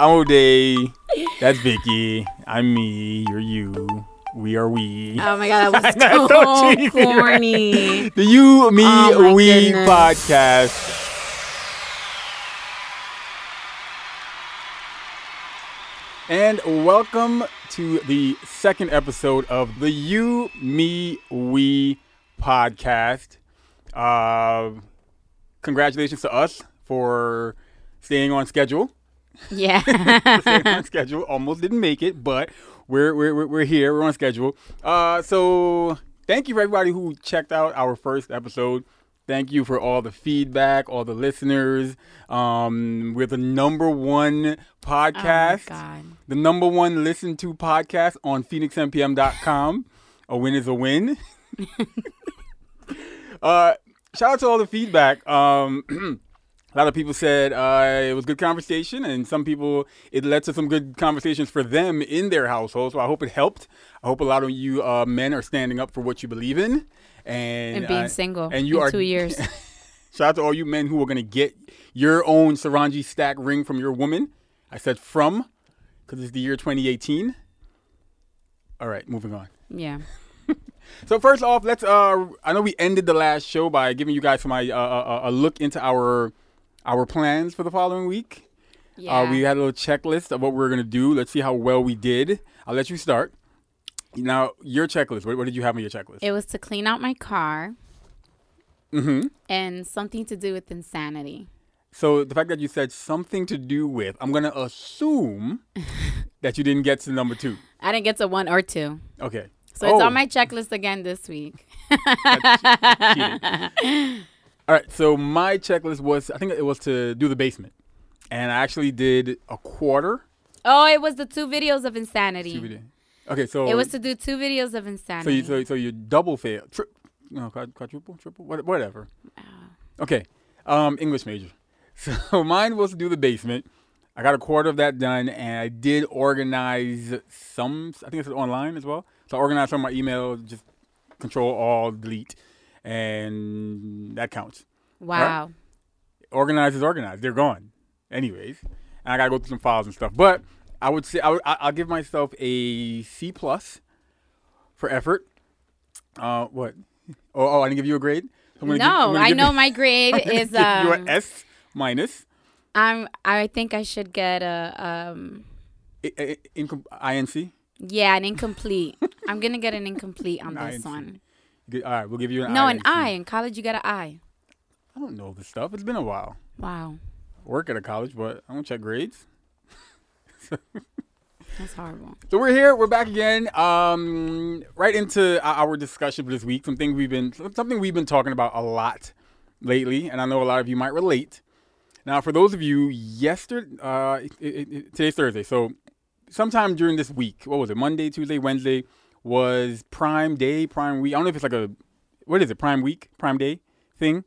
I'm O'Day. That's Vicky. I'm me. You're you. We are we. Oh my god, that was so so cheesy, right? corny. The You, Me, Oh my We goodness. podcast. And welcome to the second episode of the You, Me, We podcast. Uh, congratulations to us for staying on schedule. Yeah. on schedule. Almost didn't make it, but we're we're we're, we're here. We're on schedule. Uh, so thank you for everybody who checked out our first episode. Thank you for all the feedback, all the listeners. Um, we're the number one podcast, Oh my god. the number one listened to podcast on PhoenixMPM.com. a win is a win. uh, shout out to all the feedback. Um, a lot of people said uh, it was good conversation, and some people it led to some good conversations for them in their household. So I hope it helped. I hope a lot of you uh, men are standing up for what you believe in, and And being uh, single And you in are two years. Shout out to all you men who are gonna get your own Sarangi stack ring from your woman. I said from, because it's the year 2018. All right, moving on. Yeah. So first off, let's. Uh, I know we ended the last show by giving you guys some uh, uh, a look into our our plans for the following week. Yeah. Uh, we had a little checklist of what we're gonna do. Let's see how well we did. I'll let you start. Now, your checklist. What, what did you have on your checklist? it was to clean out my car mm-hmm. and something to do with insanity. So the fact that you said something to do with, I'm gonna assume that you didn't get to number two. I didn't get to one or two. Okay. So it's Oh, on my checklist again this week. All right. So my checklist was, I think it was to do the basement, and I actually did a quarter. Oh, it was the two videos of insanity. Two video- Okay. So It was to do two videos of insanity. so you so, so you double fail, tri- no quadruple, triple, what, whatever. Okay. Um, English major. So mine was to do the basement. I got a quarter of that done, and I did organize some. I think it's online as well. So I organized some of my email, just control all, delete, and that counts. Wow. Organized is organized. They're gone, anyways. And I gotta go through some files and stuff. But I would say I would, I- I'll give myself a C plus for effort. Uh, what? Oh, oh, I didn't give you a grade. No, give- I know you- my grade is give you um an S minus. I'm I think I should get a um I- I- incom- INC. yeah, an incomplete. I'm gonna get an incomplete on An this INC. one. All right, we'll give you an No, an I. In college you got an I. I don't know this stuff. It's been a while. Wow. Work at a college, but I don't check grades. That's horrible. So we're here. We're back again. Um, right into our our discussion for this week. Something we've been something we've been talking about a lot lately, and I know a lot of you might relate. Now, for those of you, yesterday, uh, it, it, it- today's Thursday, so sometime during this week, what was it? Monday, Tuesday, Wednesday was Prime Day, Prime Week. I don't know if it's like a what is it? Prime Week, Prime Day thing.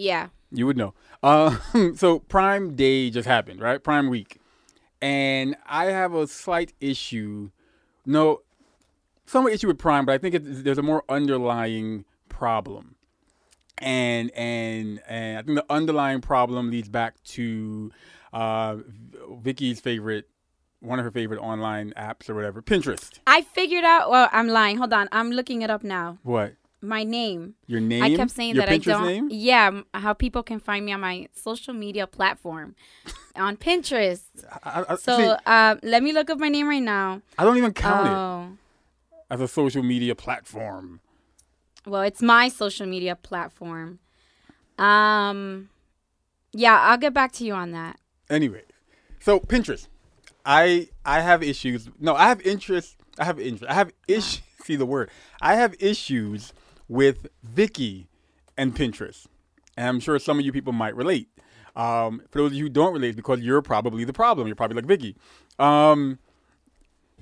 Yeah. You would know. Uh, so Prime Day just happened, right? Prime Week, and I have a slight issue. No, some issue with Prime, but I think it's, there's a more underlying problem, and and and I think the underlying problem leads back to uh, Vicky's favorite, one of her favorite online apps or whatever, Pinterest. I figured out well, I'm lying. Hold on. I'm looking it up now. What My name. your name? I kept saying your that Pinterest I don't name? Yeah, how people can find me on my social media platform on Pinterest. I, I, So, see, um, let me look up my name right now. I don't even count it Oh. as a social media platform. Well, it's my social media platform. Um, yeah, I'll get back to you on that. Anyway, so Pinterest, I I have issues. No, I have interest. I have interest. I have issues. See the word. I have issues with Vicky and Pinterest, and I'm sure some of you people might relate. Um, for those of you who don't relate, because you're probably the problem. You're probably like Vicky. Um,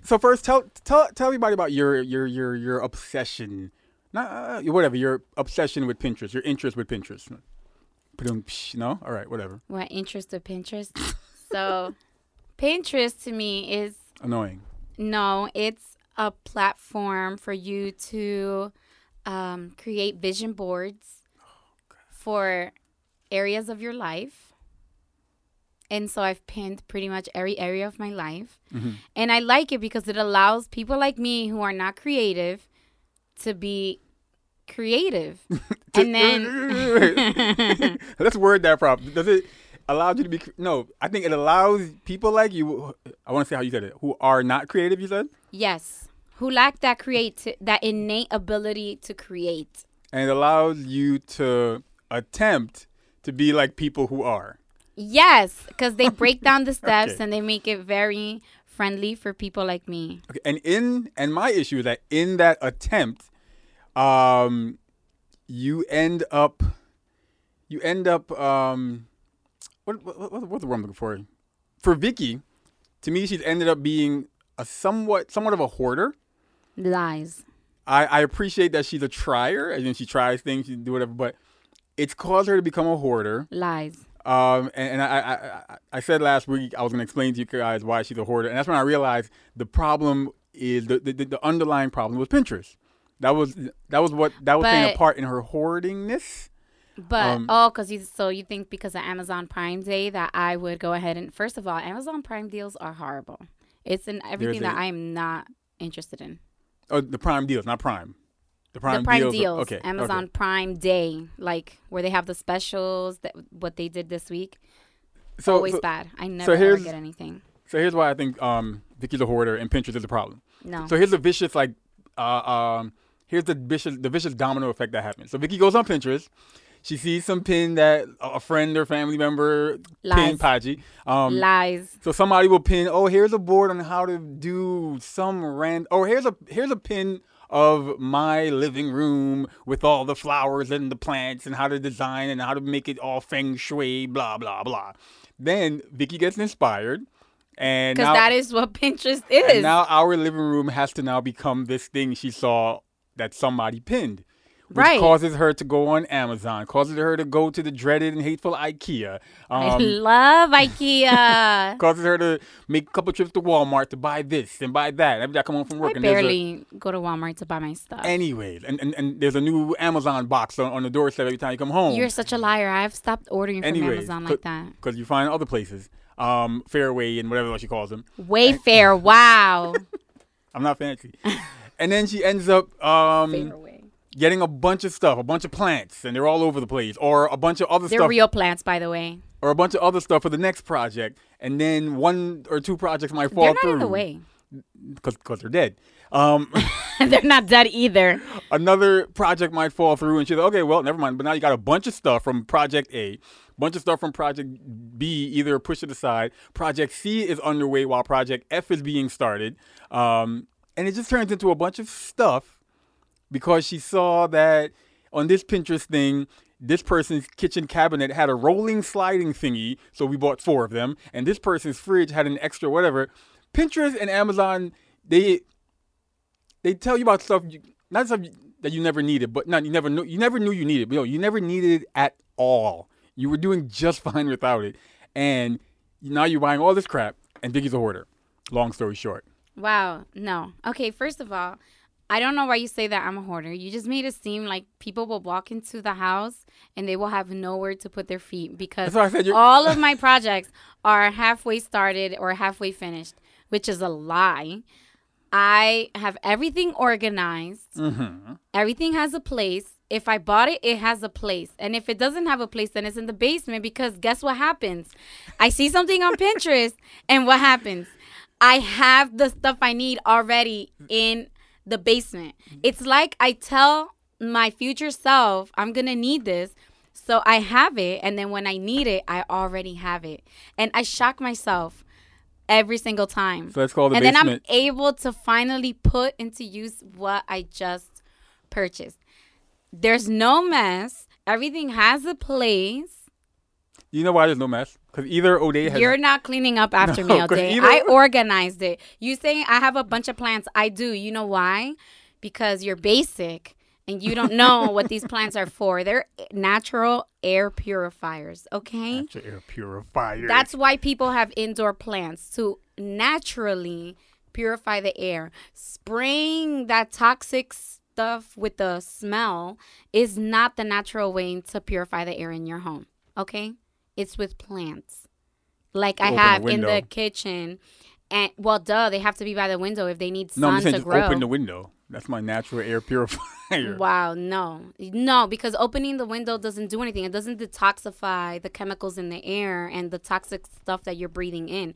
so first, tell tell tell everybody about your your your your obsession. Not uh, whatever your obsession with Pinterest. Your interest with Pinterest. No, all right, whatever. What interest of Pinterest? so, Pinterest to me is Annoying. no, it's a platform for you to um, create vision boards for areas of your life and so I've pinned pretty much every area of my life. Mm-hmm. And I like it because it allows people like me who are not creative to be creative. and then let's word that properly. Does it allow you to be? No, I think it allows people like you. I want to say how you said it. Who are not creative? You said, yes, who lack that create that innate ability to create. and it allows you to attempt to be like people who are. Yes, because they break down the steps Okay. and they make it very friendly for people like me. Okay, and in and my issue is that in that attempt, um, you end up, you end up, um, what what, what what's the word I'm looking for? For Vicky, to me, she's ended up being a somewhat somewhat of a hoarder. Lies. I, I appreciate that she's a trier, and then she tries things, she do whatever, but it's caused her to become a hoarder. Lies. Um, and, and I, I, I, said last week I was going to explain to you guys why she's a hoarder, and that's when I realized the problem is the, the, the underlying problem was Pinterest. That was that was what that was playing a part in her hoardingness. But Um, oh, because you so you think because of Amazon Prime Day that I would go ahead and first of all, Amazon Prime deals are horrible. It's in everything that I am not interested in. Oh, the Prime deals, not Prime. The Prime, the Prime deals. deals, are- okay. Amazon okay. Prime Day, like where they have the specials that what they did this week. So, Always so, bad. I never ever here's- get anything. so here's why I think um, Vicky's a hoarder and Pinterest is a problem. No. So here's the vicious like uh, um here's the vicious the vicious domino effect that happens. So Vicky goes on Pinterest. She sees some pin that a friend or family member pin Lies. Paji. Um, Lies. so somebody will pin. Oh, here's a board on how to do some rand. Oh, here's a here's a pin of my living room with all the flowers and the plants and how to design and how to make it all feng shui. Blah blah blah. Then Vicky gets inspired, and Because that is what Pinterest and is. now our living room has to now become this thing she saw that somebody pinned. Which Right. causes her to go on Amazon, causes her to go to the dreaded and hateful IKEA, I um, love IKEA. causes her to make a couple trips to Walmart to buy this and buy that. Every time I come home from work, I and there's a- barely go to Walmart to buy my stuff. anyways, and, and and there's a new Amazon box on, on the doorstep every time you come home. You're such a liar. I've stopped ordering from Anyways, Amazon like that. because you find other places, um, Fairway and whatever else she calls them. Wayfair. Wow. I'm not fancy. and then she ends up um, Fairway. Getting a bunch of stuff, a bunch of plants, and they're all over the place, or a bunch of other They're stuff, real plants, by the way. or a bunch of other stuff for the next project, and then one or two projects might fall They're not through in the way. because they're dead. Um, They're not dead either. another project might fall through, and she's like, okay, well, never mind. But now you got a bunch of stuff from Project A, bunch of stuff from Project B, either push it aside. Project C is underway while Project F is being started, um, and it just turns into a bunch of stuff because she saw that on this Pinterest thing, this person's kitchen cabinet had a rolling sliding thingy, so we bought four of them, and this person's fridge had an extra whatever. Pinterest and Amazon, they they tell you about stuff you, not stuff that you never needed, but not you never knew you never knew you needed. No, you never needed it at all. You were doing just fine without it, and now you're buying all this crap. And Vicky's a hoarder. Long story short. Wow. No. Okay, first of all, I don't know why you say that I'm a hoarder. You just made it seem like people will walk into the house and they will have nowhere to put their feet because all of my projects are halfway started or halfway finished, which is a lie. I have everything organized. Mm-hmm. Everything has a place. If I bought it, it has a place. And if it doesn't have a place, then it's in the basement because guess what happens? I see something on Pinterest and what happens? I have the stuff I need already in the basement. Mm-hmm. It's like I tell my future self, I'm going to need this. So I have it. And then when I need it, I already have it. And I shock myself every single time So let's call the and then I'm able to finally put into use what I just purchased. There's no mess. Everything has a place. You know why there's no mess? Because either O'Day has. You're not cleaning up after No, me all 'cause day. either- I organized it. You saying I have a bunch of plants. I do. You know why? Because you're basic and you don't know what these plants are for. They're natural air purifiers, okay? Natural air purifier. That's why people have indoor plants to naturally purify the air. Spraying that toxic stuff with the smell is not the natural way to purify the air in your home. Okay? It's with plants. like I Open the have in the kitchen. And well, duh, they have to be by the window if they need No, I'm sun saying to just grow. open the window. That's my natural air purifier. Wow, no. No, because opening the window doesn't do anything. It doesn't detoxify the chemicals in the air and the toxic stuff that you're breathing in.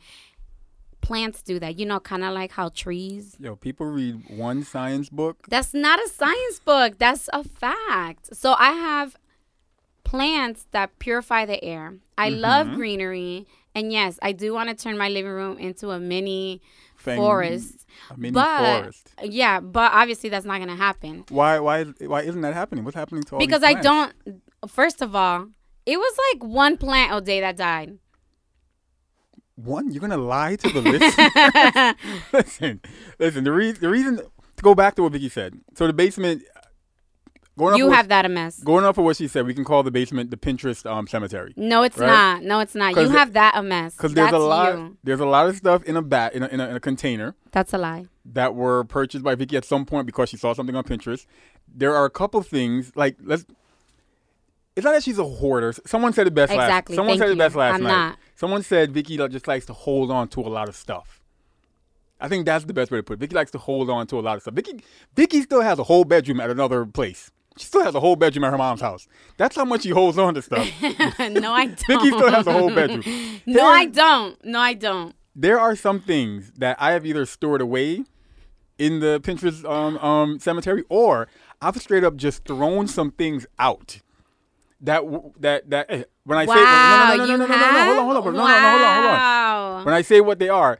Plants do that. You know, kind of like how trees. Yo, people read one science book. That's not a science book. That's a fact. So I have plants that purify the air. I love Mm-hmm. greenery. And yes, I do want to turn my living room into a mini Thing- forest. A mini but forest. yeah, but obviously that's not going to happen. Why? Why? Why isn't that happening? What's happening to all because I don't. First of all, it was like one plant a day that died. One, you're gonna lie to the listener. listen, listen. The reason, the reason to go back to what Vicky said. So the basement. Going you what- have that a mess. Going off of what she said, we can call the basement the Pinterest um, cemetery No, it's Right? not. No, it's not. You have that a mess. because there's a lot. you. There's a lot of stuff in a bat in a, in a, in a container That's a lie. that were purchased by Vicky at some point because she saw something on Pinterest. There are a couple things like let's. It's not that she's a hoarder. Someone said it best Exactly. last. Someone Thank said it best last I'm night. not. Someone said Vicky just likes to hold on to a lot of stuff. I think that's the best way to put it. Vicky likes to hold on to a lot of stuff. Vicky, Vicky still has a whole bedroom at another place. She still has a whole bedroom at her mom's house. That's how much she holds on to stuff. no, I don't. Vicky still has a whole bedroom. no, I don't. No, I don't. there are some things that I have either stored away in the Pinterest um, um, cemetery, or I've straight up just thrown some things out. That that that eh, when I wow, say no no no no no no no no hold on hold on no no no hold on hold on Wow. when I say what they are,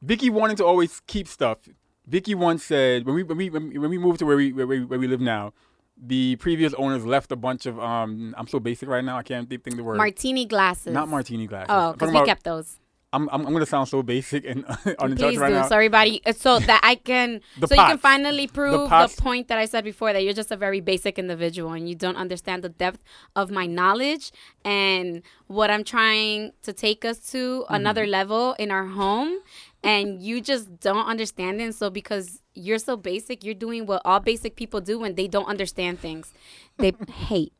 Vicky wanted to always keep stuff. Vicky once said when we when we when we- moved to where we where we, where we live now, the previous owners left a bunch of um. I'm so basic right now. I can't think the word. Martini glasses. Not martini glasses. Oh, because we about- kept those. I'm, I'm I'm gonna sound so basic and unintelligent right do, now. so everybody, uh, so that I can, The so you can finally prove the, pots. point that I said before that you're just a very basic individual and you don't understand the depth of my knowledge and what I'm trying to take us to Mm-hmm. another level in our home, and you just don't understand it. And so because you're so basic, you're doing what all basic people do when they don't understand things. They hate.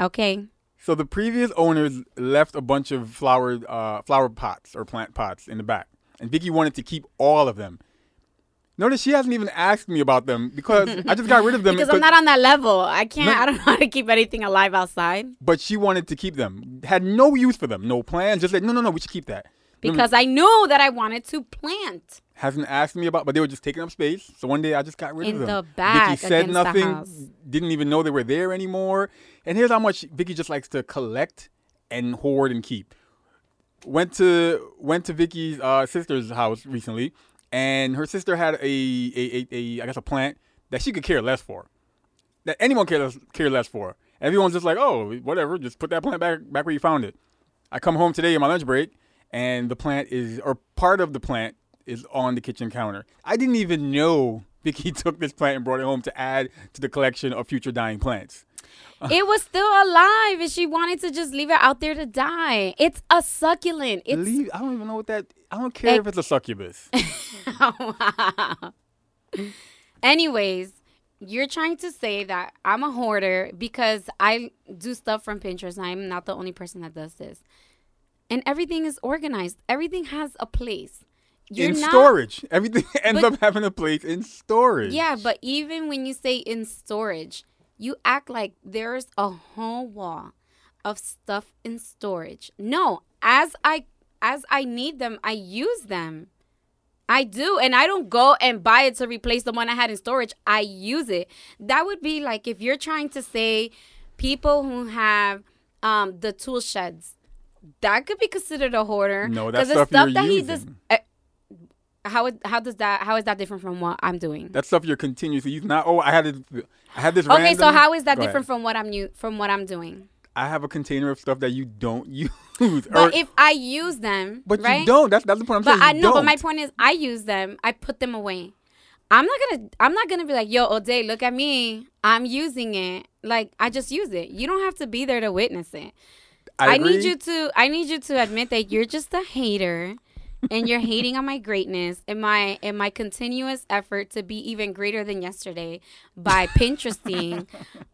Okay. So the previous owners left a bunch of flower uh, flower pots or plant pots in the back, and Vicky wanted to keep all of them. Notice she hasn't even asked me about them because I just got rid of them. Because I'm not on that level. I can't. No. I don't know how to keep anything alive outside. but she wanted to keep them. Had no use for them, no plans. Just like no, no, no. We should keep that. Because I knew that I wanted to plant. hasn't asked me about, but they were just taking up space. So one day I just got rid In of them. the back Vicky said nothing, didn't even know they were there anymore. And here's how much Vicky just likes to collect and hoard and keep. Went to went to Vicky's uh, sister's house recently, and her sister had a, a, a, a I guess a plant that she could care less for, that anyone care less, care less for. Everyone's just like, oh, whatever, just put that plant back back where you found it. I come home today on my lunch break, and the plant is, or part of the plant is on the kitchen counter. I didn't even know Vicky took this plant and brought it home to add to the collection of future dying plants. it was still alive, and she wanted to just leave it out there to die. It's a succulent. It's Leave, I don't even know what that. I don't care if it's a succubus. wow. Anyways, you're trying to say that I'm a hoarder because I do stuff from Pinterest. I'm not the only person that does this. And everything is organized. Everything has a place. You're in not storage, everything ends But- up having a place in storage. Yeah, but even when you say in storage, you act like there's a whole wall of stuff in storage. No, as I as I need them, I use them. I do, and I don't go and buy it to replace the one I had in storage. I use it. That would be like if you're trying to say people who have um, the tool sheds. That could be considered a hoarder. No, that's the stuff you're he does. uh, how it- how does that how is that different from what I'm doing? That stuff you're continuously using. Not oh, I had this, I had this. Okay, so how is that Go ahead. different from what I'm u- from what I'm doing? I have a container of stuff that you don't use. But Or- if I use them, but right? you don't. That's that's the point I'm But saying. I know. But my point is, I use them. I put them away. I'm not gonna. I'm not gonna be like, yo, O'Day, look at me. I'm using it. Like I just use it. You don't have to be there to witness it. I, I, need you to. I need you to admit that you're just a hater. and you're hating on my greatness and my and my continuous effort to be even greater than yesterday by Pinteresting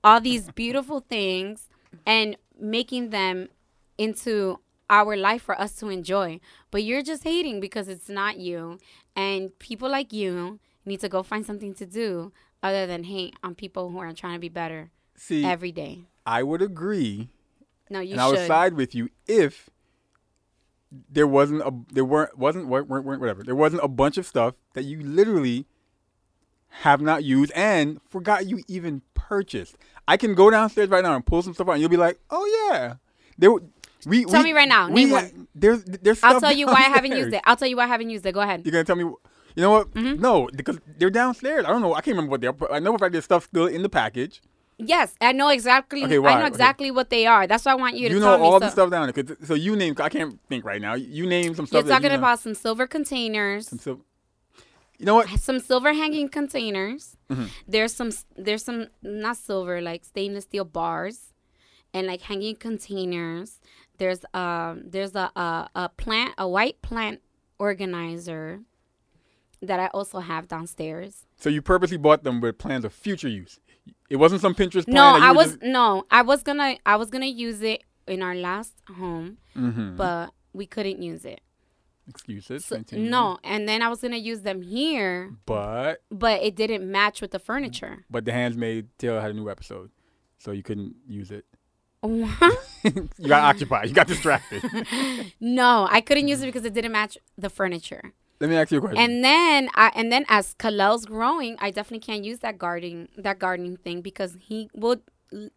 all these beautiful things and making them into our life for us to enjoy. But you're just hating because it's not you. And people like you need to go find something to do other than hate on people who are trying to be better See, every day. I would agree, No, you and I would side with you if there wasn't a there weren't wasn't weren't, weren't, whatever there wasn't a bunch of stuff that you literally have not used and forgot you even purchased. I can go downstairs right now and pull some stuff out, and you'll be like, "Oh yeah." There, we Tell we- me right now, we name ha- one. There's there's. I'll tell you why I haven't used it. I'll tell you why I haven't used it. Go ahead. You're gonna tell me, you know what? Mm-hmm. No, because they're downstairs. I don't know. I can't remember what they are. but I know a fact there's stuff still in the package. Yes, I know exactly. Okay, why? I know Okay. exactly what they are. That's why I want you to You know all so, the stuff down there. so you name. I can't think right now. You name some stuff. You're talking you about some silver containers. So, you know what? some silver hanging containers. Mm-hmm. There's some there's some not silver like stainless steel bars, and like hanging containers. There's um there's a a, a plant a white plant organizer that I also have downstairs. So you purposely bought them with plans of future use. It wasn't some Pinterest. No, I was just- no I was gonna I was gonna use it in our last home, Mhm. but we couldn't use it. excuses. So, no, and then I was gonna use them here, but but it didn't match with the furniture. but the Handmaid's Tale had a new episode, so you couldn't use it. What? you got occupied. You got distracted. No, I couldn't use it because it didn't match the furniture. Let me ask you a question. And then, I, and then as Kalel's growing, I definitely can't use that gardening that gardening thing because he will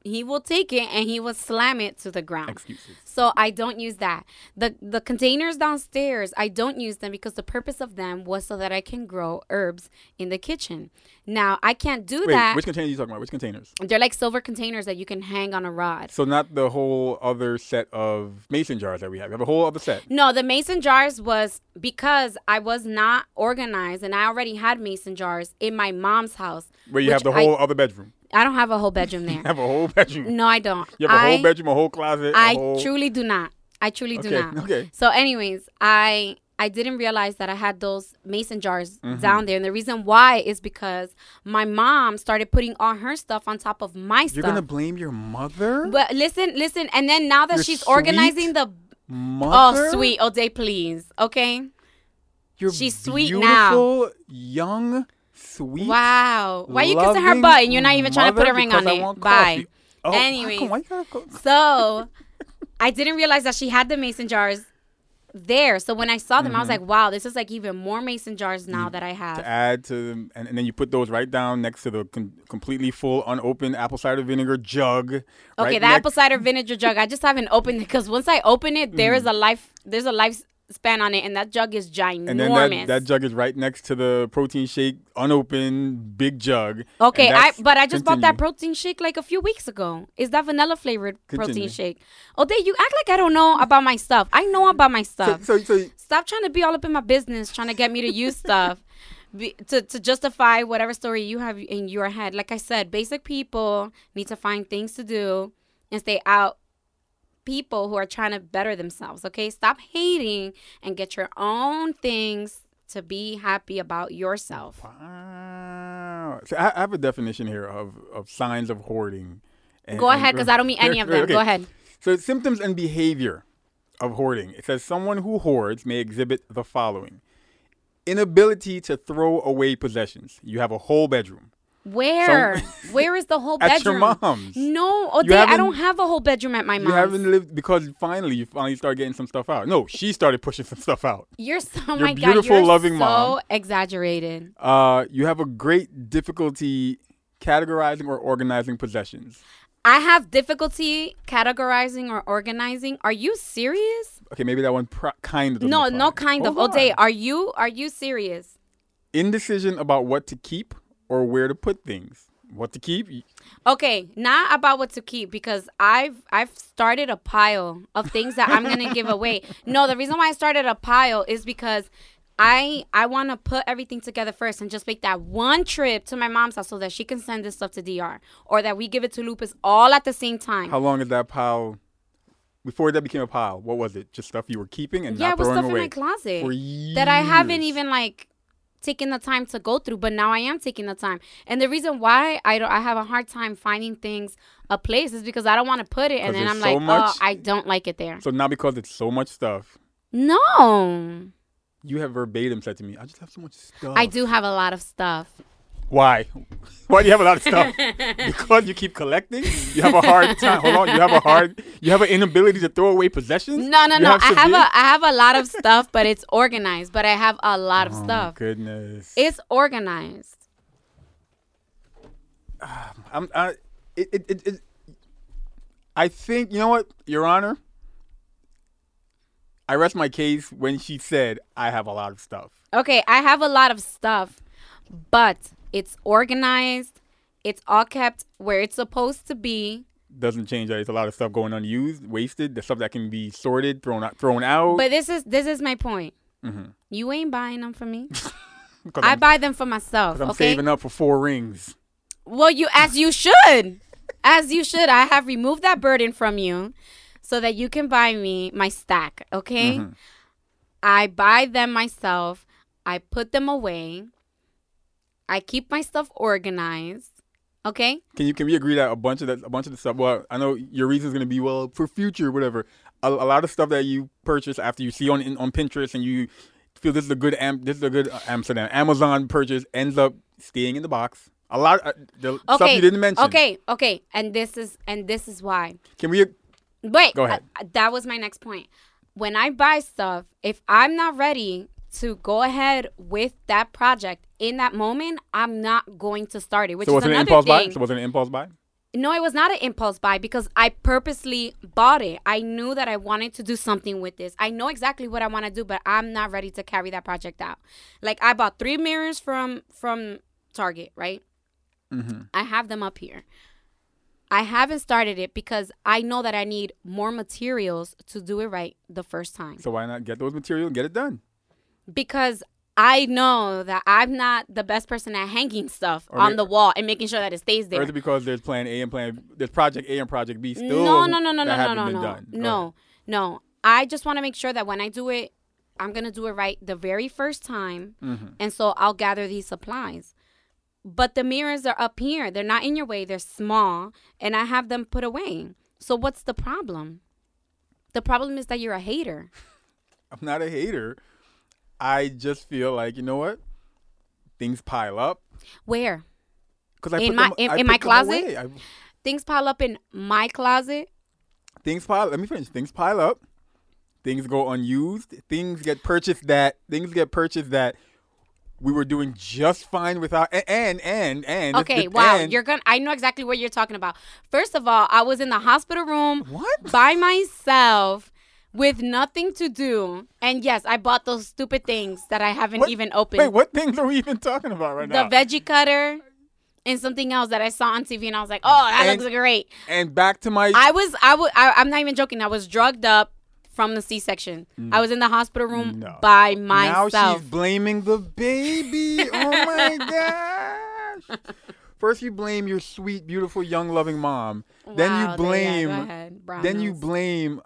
he will take it and he will slam it to the ground. excuses. So I don't use that. The the containers downstairs, I don't use them because the purpose of them was so that I can grow herbs in the kitchen. Now I can't do Wait, that. which containers are you talking about? Which containers? They're like silver containers that you can hang on a rod. So not the whole other set of mason jars that we have. We have a whole other set. No, the mason jars was because I was not organized and I already had mason jars in my mom's house. Where you have the I- whole other bedroom. I don't have a whole bedroom there. have a whole bedroom. no, I don't. You have a I, whole bedroom, a whole closet. I whole... truly do not. I truly do not. okay. So, anyways, I I didn't realize that I had those mason jars Mm-hmm. down there, and the reason why is because my mom started putting all her stuff on top of my stuff. You're gonna blame your mother? but listen, listen, and then now that Your she's organizing the Mother? oh sweet oh day please okay You're she's sweet now. beautiful, young, sweet. Wow. Why you kissing her butt and you're not even trying to put a ring on it? Bye. Oh, how Anyways. come? Why you gotta go- So I didn't realize that she had the mason jars there. So when I saw them, I was like, wow, this is like even more mason jars now that I Mm-hmm. to add to them, and, and then you put those right down next to the con- completely full, unopened apple cider vinegar jug. Okay, right the next- apple cider vinegar jug. I just haven't opened it because once I open it, there is a life. There's a lifespan on it, and that jug is ginormous. And then that, that jug is right next to the protein shake, unopened, big jug. Okay, I but I just bought that protein shake like a few weeks ago. Is that vanilla flavored protein Continue. shake? Oh, they you act like I don't know about my stuff. I know about my So, stuff. so, so Stop trying to be all up in my business, trying to get me to use stuff be, to to justify whatever story you have in your head. Like I said, basic people need to find things to do and stay out people who are trying to better themselves. Okay, stop hating and get your own things to be happy about yourself. Wow. So I, have a definition here of, of signs of hoarding. And- Go ahead, because I don't mean any of them. Okay. Go ahead. So symptoms and behavior of hoarding. It says someone who hoards may exhibit the following: inability to throw away possessions. You have a whole bedroom. Where? Where is the whole bedroom? At your mom's. No, Ode, You I don't have a whole bedroom at my mom's. You haven't lived because finally you finally start getting some stuff out. No, she started pushing some stuff out. You're so oh Your my god, beautiful, you're loving so mom. exaggerated. Uh, you have a great difficulty categorizing or organizing possessions. I have difficulty categorizing or organizing. Are you serious? Okay, maybe that one pro- kind of. No, no kind of. Hold Ode, are you are you serious? indecision about what to keep or where to put things. What to keep? Okay, not about what to keep because I've I've started a pile of things that I'm gonna give away. No, the reason why I started a pile is because I I want to put everything together first and just make that one trip to my mom's house so that she can send this stuff to DR or that we give it to Lupus all at the same time. How long is that pile? Before that became a pile, what was it? Just stuff you were keeping and yeah, not it was stuff in my closet for years. that I haven't even like taking the time to go through, but now I am taking the time. And the reason why I don't I have a hard time finding things a place is because I don't want to put it and then I'm so like, much- oh, I don't like it there. So now because it's so much stuff, No. you have verbatim said to me, "I just have so much stuff." I do have a lot of stuff. Why? Why do you have a lot of stuff? because you keep collecting. You have a hard time. Hold on. You have a hard. You have an inability to throw away possessions. No, no, You no. I have a I have a lot of stuff, but it's organized. But I have a lot of Oh, stuff. goodness. It's organized. I'm. I, it, it, it, it, I think you know what, Your Honor. I rest my case when she said I have a lot of stuff. Okay, I have a lot of stuff, but it's organized. It's all kept where it's supposed to be. Doesn't change that there's a lot of stuff going unused, wasted. The stuff that can be sorted, thrown out, thrown out. But this is this is my point. Mhm. You ain't buying them for me. I I'm, buy them for myself. I'm okay. saving up for four rings. Well, you as you should, as you should. I have removed that burden from you, so that you can buy me my stack. Okay. Mhm. I buy them myself. I put them away. I keep my stuff organized. Okay. Can you can we agree that a bunch of that a bunch of the stuff? Well, I know your reason is going to be well for future, whatever. A, a lot of stuff that you purchase after you see on in, on Pinterest and you feel this is a good am this is a good uh, Amsterdam Amazon purchase ends up staying in the box. A lot uh, the stuff you didn't mention. Okay. Okay. And this is and this is why. Can we? Wait. Go ahead. uh, that was my next point. When I buy stuff, if I'm not ready to go ahead with that project in that moment, I'm not going to start it. Which So is was it an impulse thing. buy? So was an impulse buy? No, it was not an impulse buy because I purposely bought it. I knew that I wanted to do something with this. I know exactly what I want to do, but I'm not ready to carry that project out. Like I bought three mirrors from from Target, right? Mm-hmm. I have them up here. I haven't started it because I know that I need more materials to do it right the first time. So why not get those materials and get it done? Because I know that I'm not the best person at hanging stuff Or on the wall and making sure that it stays there. Or is it because there's plan A and plan there's project A and project B still? no, no, no, no, no, no, no, no, done? No, no. I just want to make sure that when I do it, I'm gonna do it right the very first time. Mhm. and so I'll gather these supplies. But the mirrors are up here; they're not in your way. They're small, and I have them put away. So what's the problem? The problem is that you're a hater. I'm not a hater. I just feel like you know what, things pile up Where because I In put my- them, in- in my closet? I, things pile up in my closet, things pile. Let me finish. Things pile up. Things go unused. Things get purchased that things get purchased that we were doing just fine without. And and and, and Okay, the- wow. and- You're gonna I know exactly what you're talking about. First of all, I was in the hospital room what? by myself with nothing to do. And yes, I bought those stupid things that I haven't What- even opened. Wait, what things are we even talking about right the now? The veggie cutter and something else that I saw on TV and I was like, "Oh, that And- looks great." and back to my. I was I was I, I'm not even joking. I was drugged up from the C-section. I was in the hospital room Mm. No. by Now myself. she's blaming the baby. Oh my gosh. First you blame your sweet, beautiful, young, loving mom. then Wow, you yeah, go blame ahead, then you blame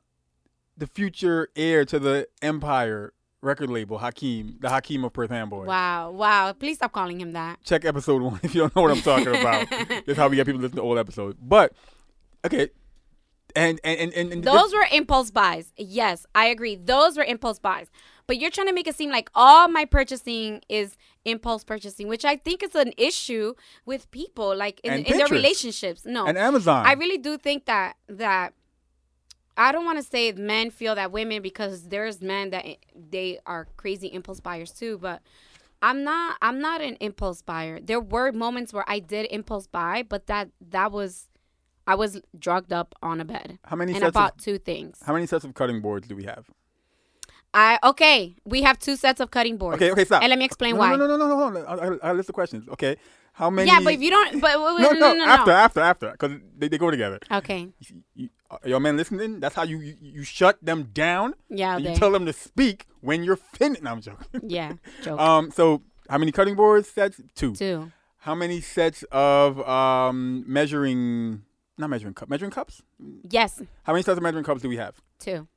the future heir to the Empire record label, Hakeem, the Hakeem of Perth Amboy. Wow, wow. Please stop calling him that. Check episode one if you don't know what I'm talking about. That's how we get people to listen to old episodes. But okay. And and and, and, Those were impulse buys. Yes, I agree. Those were impulse buys. But you're trying to make it seem like all my purchasing is impulse purchasing, which I think is an issue with people, like in, in their relationships. No, and Amazon. I really do think that that I don't want to say men feel that women because there's men that they are crazy impulse buyers too, but I'm not I'm not an impulse buyer. There were moments where I did impulse buy, but that that was I was drugged up on a bed. how many And I bought of two things. how many sets of cutting boards do we have? I okay, we have two sets of cutting boards. Okay, okay, stop. And let me explain no, why. No, no, no, no, no. I, I, I list the questions. Okay, how many? Yeah, but if you don't but wait, wait, no, no, no, no, after, no. after, after, because they, they go together. Okay. You, you, your man listening? That's how you, you you shut them down. Yeah, and you tell them to speak when you're finished. No, I'm joking. Yeah, joke. Um, so how many cutting boards sets? Two. two. How many sets of um measuring? Not measuring cup. Measuring cups. Yes, How many sets of measuring cups do we have? two.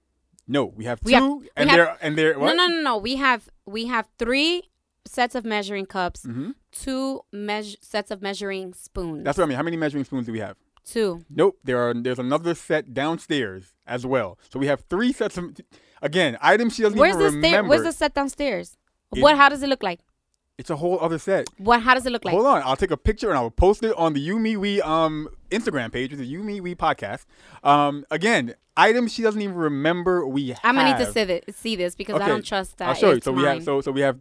No, we have two, have- and have- they're and they're what? No, no, no, no. We have we have three sets of measuring cups, hmm two meas- sets of measuring spoons. That's what I mean. How many measuring spoons do we have? Two. Nope. There are. There's another set downstairs as well. So we have three sets of. Again, items she doesn't Where's even the remember. Where's the set downstairs? It- what? How does it look like? It's a whole other set. What? How does it look like? Hold on, I'll take a picture and I will post it on the You Me We um Instagram page, which is You Me We podcast. Um, again, items she doesn't even remember we have. I'm gonna need to see this, see this because I don't trust that. I'll show you. So we have so so we have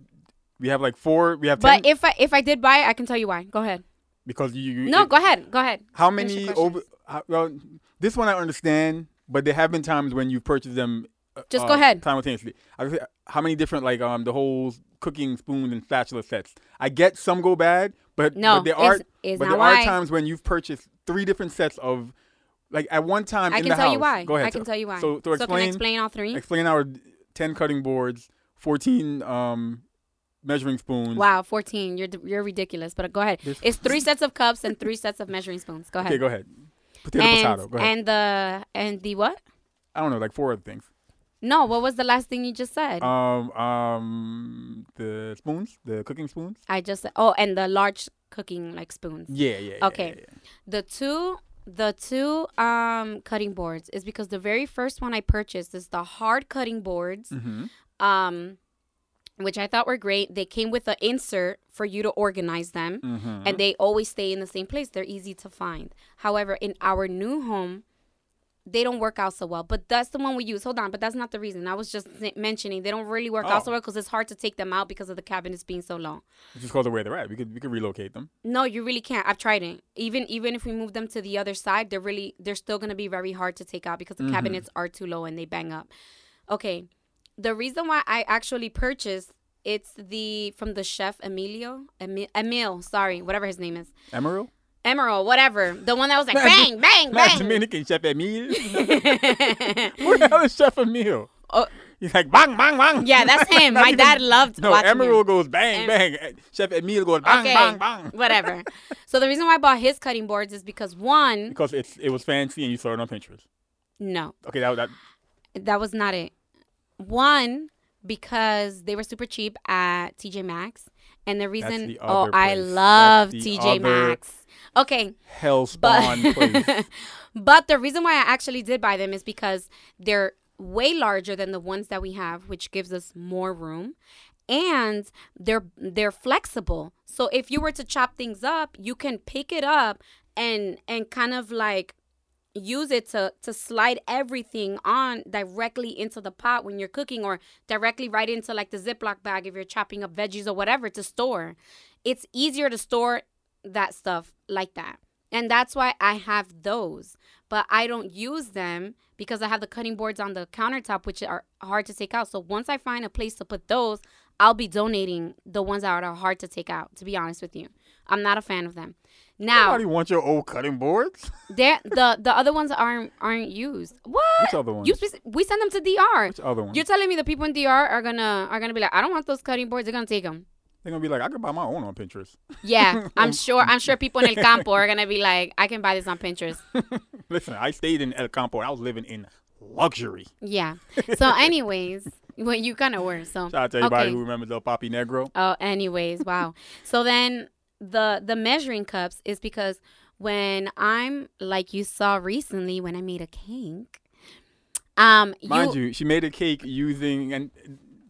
we have like four. We have But ten if I if I did buy it, I can tell you why. Go ahead. Because you. you No, it- go ahead. Go ahead. How many over? How, well, this one I understand, but there have been times when you've purchased them. uh, Just uh, go ahead. Simultaneously, I how many different like um the whole cooking spoon and spatula sets? I get some go bad, but No, but there are it's- it's but there are why. times when you've purchased three different sets of. Like at one time I in can the tell house. you why. Go ahead. I can tell you why. So, so can I explain, explain all three? explain our ten cutting boards, fourteen um, measuring spoons. Wow, 14. You're you're ridiculous. But go ahead. There's- It's three sets of cups and three sets of measuring spoons. Go ahead. Okay, go ahead. Potato, and, potato. Go ahead. and the and the what? I don't know, like four other things. No, what was the last thing you just said? Um, um, the spoons, the cooking spoons. I just said, oh, and the large cooking like spoons. Yeah, yeah. yeah, Okay. yeah, yeah. The two the two um cutting boards is because the very first one I purchased is the hard cutting boards. Mhm. Um which I thought were great. They came with an insert for you to organize them. Mhm. and they always stay in the same place. They're easy to find. However, in our new home, they don't work out so well. But that's the one we use. Hold on, but that's not the reason. I was just mentioning they don't really work out so Oh. well because it's hard to take them out because of the cabinets being so long. Just because the way they're at. We could we could relocate them. No, you really can't. I've tried it. Even even if we move them to the other side, they're really they're still gonna be very hard to take out because the cabinets are too low and they bang up. Okay, the reason why I actually purchased it's the from the chef Emilio Emil, Emil sorry whatever his name is Emerald. Emerald, whatever. The one that was like Not bang, bang, Not bang. Dominican Chef Emile. Who the hell is Chef Emile? Oh, He's like bang bang bang. yeah, that's him. My even- dad loved No, Emerald him. goes bang Em- bang. Chef Emile goes bang okay, bang bang. whatever. So the reason why I bought his cutting boards is because one, Because it's it was fancy and you saw it on Pinterest. no, Okay, that that that was not it. One, because they were super cheap at TJ Maxx, and the reason, the oh, other I love TJ Maxx. Okay, hell spawn place. but but the reason why I actually did buy them is because they're way larger than the ones that we have, which gives us more room, and they're they're flexible. So if you were to chop things up, you can pick it up and and kind of like use it to to slide everything on directly into the pot when you're cooking or directly right into like the Ziploc bag if you're chopping up veggies or whatever to store. It's easier to store that stuff like that. And that's why I have those. But I don't use them because I have the cutting boards on the countertop, which are hard to take out. So once I find a place to put those, I'll be donating the ones that are hard to take out, to be honest with you. I'm not a fan of them. Now, Nobody wants your old cutting boards. the the other ones aren't aren't used. What? Which other ones? You we send them to DR. Which other ones? You're telling me the people in DR are gonna are gonna be like, I don't want those cutting boards. They're gonna take them. They're gonna be like, I could buy my own on Pinterest. Yeah, I'm sure. I'm sure people in El Campo are gonna be like, I can buy this on Pinterest. Listen, I stayed in El Campo. I was living in luxury. Yeah. So, anyways, well, you kind of were. So, Shout out to everybody okay. who remembers El Papi Negro. Oh, anyways, wow. So then the the measuring cups is because when I'm like you saw recently when I made a cake, um, Mind you, she made a cake using and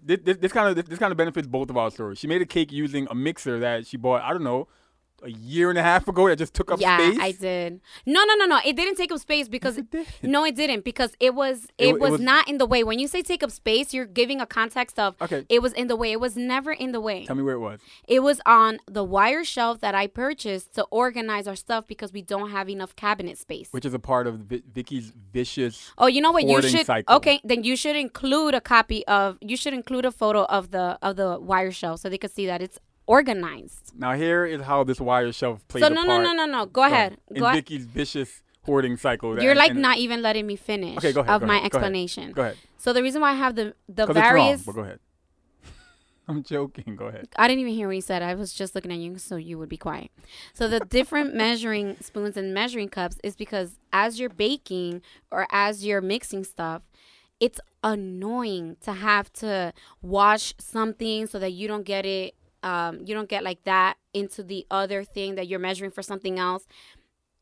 this, this, this kind of this, kind of benefits both of our stories. She made a cake using a mixer that she bought. I don't know, a year and a half ago that just took up yeah, space. I did. No, no, no, no. It didn't take up space because it did. no, it didn't because it was It it, wa- it was, was- not in the way. When you say take up space, you're giving a context of Okay. it was in the way. It was never in the way. Tell me where it was. It was on the wire shelf that I purchased to organize our stuff because we don't have enough cabinet space. Which is a part of Vi- Vicky's vicious. Oh, you know what? You should cycle. okay. Then you should include a copy of. You should include a photo of the of the wire shelf so they could see that it's organized. Now here is how this wire shelf plays So a no, no, no, no, no. Go ahead. in Go ahead. Vicky's vicious hoarding cycle. You're like not even letting me finish. Okay, go ahead, Of go my ahead, explanation. Go ahead. So the reason why I have the the 'Cause it's wrong, various. but go ahead. I'm joking. Go ahead. I didn't even hear what you said. I was just looking at you so you would be quiet. So the different measuring spoons and measuring cups is because as you're baking or as you're mixing stuff, it's annoying to have to wash something so that you don't get it um, you don't get like that into the other thing that you're measuring for something else.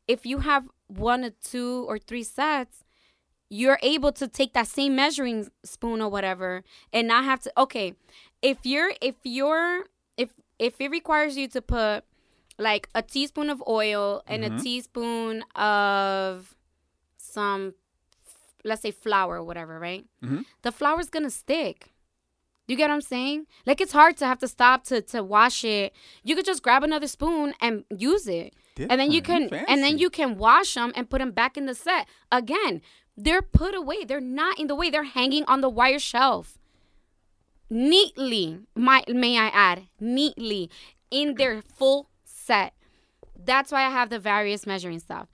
If you have one or two or three sets, you're able to take that same measuring spoon or whatever and not have to okay if you're if you're if if it requires you to put like a teaspoon of oil and Mhm. a teaspoon of some let's say flour or whatever right Mhm. the flour's gonna stick you get what i'm saying? Like it's hard to have to stop to to wash it. You could just grab another spoon and use it. And then you can Different, and then you can wash them and put them back in the set. Again they're put away. They're not in the way. They're hanging on the wire shelf. Neatly my may i add neatly in their full set. That's why i have the various measuring stuff.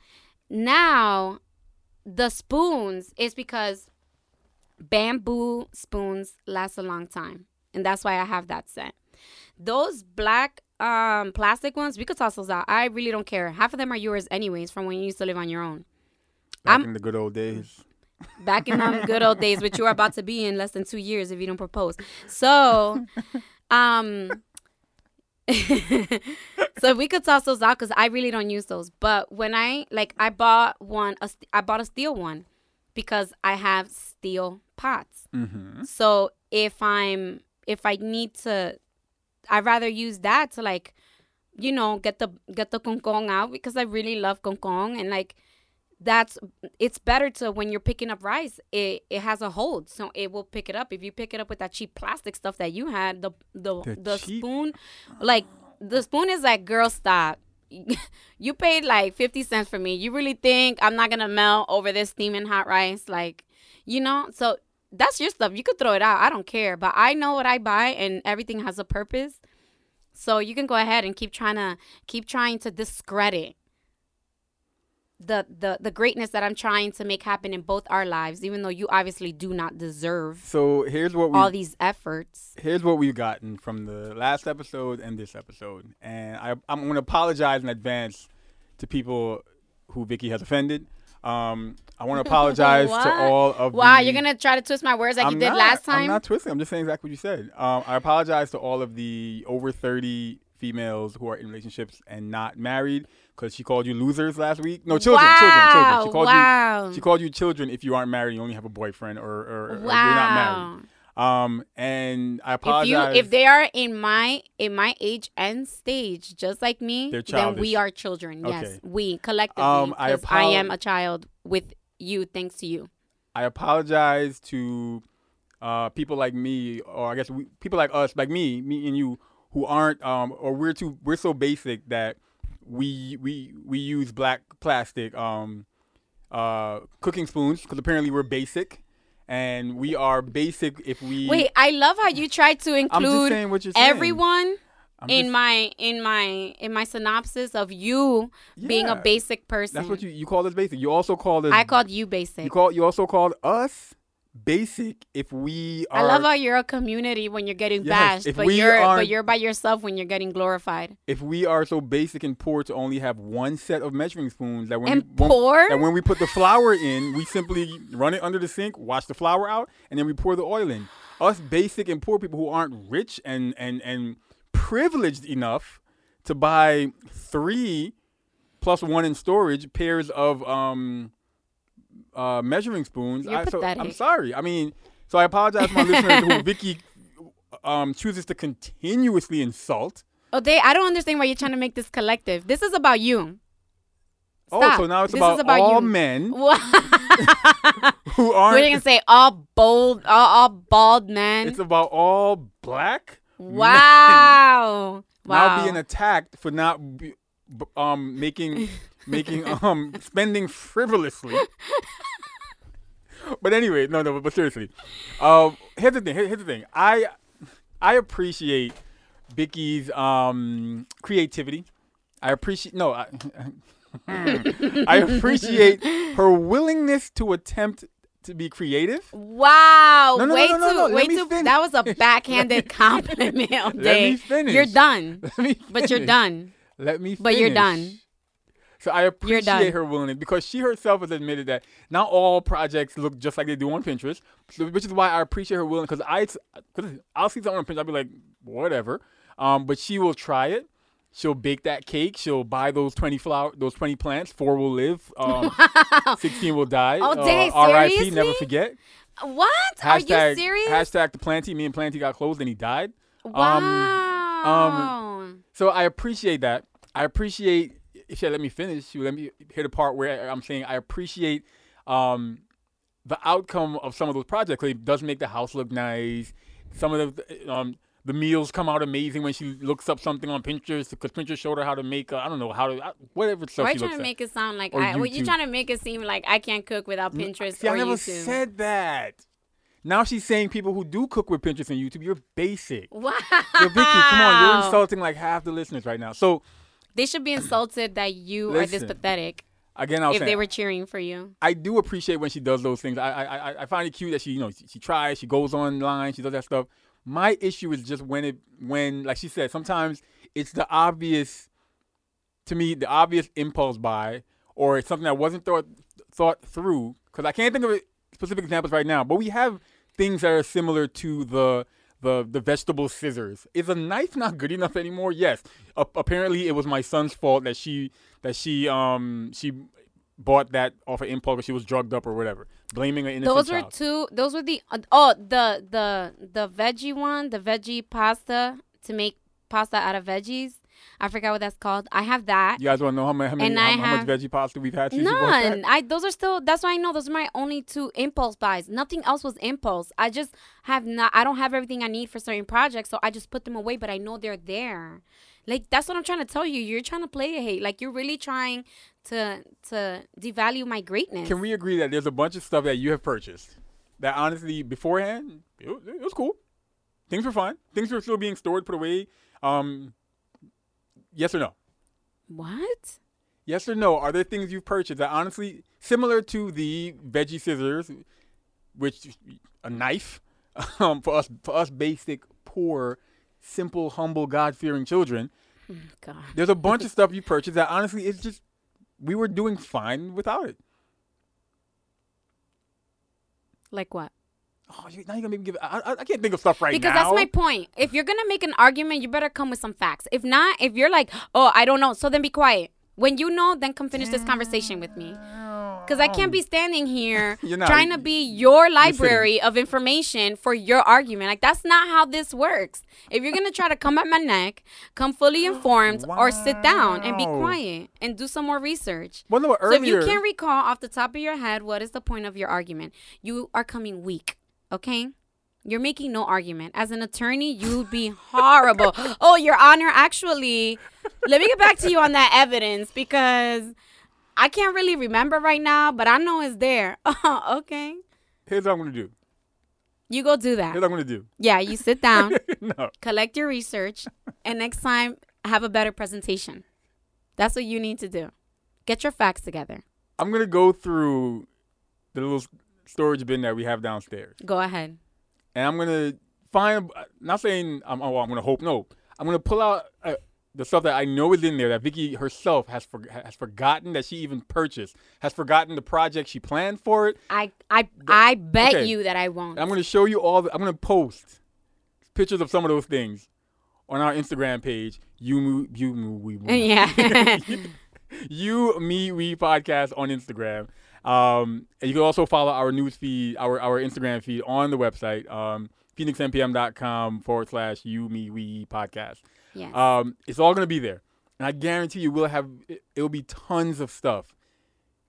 Now the spoons is because bamboo spoons last a long time and that's why i have that set those black um plastic ones we could toss those out i really don't care half of them are yours anyways from when you used to live on your own Back I'm- in the good old days. back in the good old days, which you are about to be in less than two years if you don't propose. So, um, so we could toss those out because I really don't use those. But when I like, I bought one. A, st- I bought a steel one because I have steel pots. Mm-hmm. So if I'm if I need to, I'd rather use that to like, you know, get the get the concón out because I really love concón and like that's it's better to when you're picking up rice it it has a hold so it will pick it up if you pick it up with that cheap plastic stuff that you had the the The the, spoon like the spoon is like girl stop you paid like 50 cents for me. You really think i'm not gonna melt over this steaming hot rice? Like you know? So that's your stuff. You could throw it out. I don't care. But i know what i buy and everything has a purpose. So you can go ahead and keep trying to keep trying to discredit the the the greatness that I'm trying to make happen in both our lives, even though you obviously do not deserve So here's what all these efforts. here's what we've gotten from the last episode and this episode, and I, I'm going to apologize in advance to people who Vicky has offended. Um, I want to apologize to all of Wow, the, you're gonna try to twist my words like I'm you did not, last time. I'm not twisting. I'm just saying exactly what you said. Um, I apologize to all of the over 30 females who are in relationships and not married because she called you losers last week. No, children, children, children. She called wow. you. She called you children if you aren't married. You only have a boyfriend, or, or, or you're not married. Um, and I If you apologize. if they are in my in my age and stage, just like me, then we are children. Yes, we collectively. Um, I 'cause I am a child with you, thanks to you. I apologize to uh, people like me, or I guess we, people like us, like me, me and you, who aren't, um, or we're too, we're so basic that we we we use black plastic um, uh, cooking spoons because apparently we're basic, and we are basic if we. Wait, I love how you try to include everyone in just- my in my in my synopsis of you being a basic person. That's what you you called us basic. You also called us. I called you basic. You call. You also called us basic if we are. I love how you're a community when you're getting Yes, bashed, but you're aren't- but you're by yourself when you're getting glorified. if we are so basic and poor to only have one set of measuring spoons that when And we, when- that when we put the flour in, we simply run it under the sink, wash the flour out, and then we pour the oil in. Us basic and poor people who aren't rich and and and privileged enough to buy three plus one in storage pairs of um uh measuring spoons. You're I, so I'm sorry. I mean, so I apologize to my listeners who Vicky um chooses to continuously insult. Oh, they. I don't understand why you're trying to make this collective. This is about you. Oh, so now it's This about, about all you. men who We're aren't. gonna say all bold, all, all bald men. It's about all black men wow. Wow. now being attacked for not be, um making making um spending frivolously. but anyway, no, no, but, but seriously, um, here's the thing. Here- here's the thing. I I appreciate Vicky's um creativity. I appreciate no. I, I appreciate her willingness to attempt to be creative. Wow. No, no, no, way no, no, too, no. Let way too. finish. That was a backhanded compliment all Let me finish. You're done. Let me But you're done. Let me. But you're done. So I appreciate her willingness because she herself has admitted that not all projects look just like they do on Pinterest, so, which is why I appreciate her willingness. Because I, because I'll see something on Pinterest, I'll be like, whatever. Um, but she will try it. She'll bake that cake. She'll buy those twenty flower, those twenty plants. Four will live. Um, Sixteen will die. Oh, dang, R.I.P. Never forget. What? Hashtag, Are you serious? Hashtag the Planty. Me and Planty got close, and he died. wow. Um. So I appreciate that. I appreciate she let me finish. She would let me hear the part where I'm saying I appreciate um, the outcome of some of those projects. 'cause It does make the house look nice. Some of the um, the meals come out amazing when she looks up something on Pinterest because Pinterest showed her how to make. Uh, I don't know how to whatever stuff Why are you trying to make it sound like I? Well, you trying to make it seem like I can't cook without Pinterest See, or I never YouTube? said that. Now she's saying people who do cook with Pinterest and YouTube, you're basic. Wow. Yo, Vicky, come on, you're insulting like half the listeners right now. So They should be insulted that you are this pathetic. again, I was If saying, they were cheering for you. I do appreciate when she does those things. I, I I I find it cute that she you know she, she tries, she goes online, she does that stuff. My issue is just when it when like she said, sometimes it's the obvious to me the obvious impulse buy or it's something that wasn't thought thought through because I can't think of specific examples right now, but we have things that are similar to the the the vegetable scissors. Is a knife not good enough anymore? Yes. A- apparently, it was my son's fault that she that she um she bought that off of impulse. She was drugged up or whatever, blaming an innocent Those were child. two. Those were the. uh, oh, the the the veggie one, the veggie pasta to make pasta out of veggies. I forgot what that's called. I have that. you guys want to know how many how, many, how, how much veggie pasta we've had since you bought that? None. I those are still that's why I know those are my only two impulse buys. Nothing else was impulse. I just have not I don't have everything I need for certain projects, so I just put them away, but I know they're there. Like that's what I'm trying to tell you. You're trying to play a hate. Like you're really trying to to devalue my greatness. Can we agree that there's a bunch of stuff that you have purchased that honestly beforehand it, wa- it was cool. Things were fine. Things were still being stored, put away. Um, yes or no? what? Yes or no? Are there things you've purchased that honestly similar to the veggie scissors, which a knife um, for us for us basic poor, simple, humble, God fearing children? God. There's a bunch of stuff you purchased that honestly it's just we were doing fine without it. Like what? Oh, you, now you're gonna make me give. I, I, I can't think of stuff right because now. Because that's my point. If you're gonna make an argument, you better come with some facts. If not, if you're like, oh, I don't know, so then be quiet. When you know, then come finish this conversation with me. Because I can't be standing here not. trying to be your library of information for your argument. Like that's not how this works. If you're gonna try to come at my neck, come fully informed, or sit down and be quiet and do some more research. Well, no, So if you can't recall off the top of your head what is the point of your argument, you are coming weak. Okay? You're making no argument. As an attorney, you'd be horrible. oh, Your Honor, actually, let me get back to you on that evidence because I can't really remember right now, but I know it's there. Uh-huh, okay. here's what I'm gonna do. You go do that. Here's what I'm gonna do. Yeah, you sit down, no, collect your research, and next time have a better presentation. That's what you need to do. Get your facts together. I'm gonna go through the little storage bin that we have downstairs, Go ahead. and I'm gonna find. Not saying I'm. Oh, I'm gonna hope. No, I'm gonna pull out uh, the stuff that I know is in there that Vicky herself has for, has forgotten that she even purchased, has forgotten the project she planned for it. I I I bet okay. you that I won't. I'm gonna show you all. The, I'm gonna post pictures of some of those things on our Instagram page. You Mu- you Mu- we Mu- yeah. you me we podcast on Instagram. Um, and you can also follow our news feed, our our Instagram feed on the website, um, phoenixmpm.com forward slash you me we podcast. yes. Um, it's all gonna be there, and I guarantee you, we'll have it, it'll be tons of stuff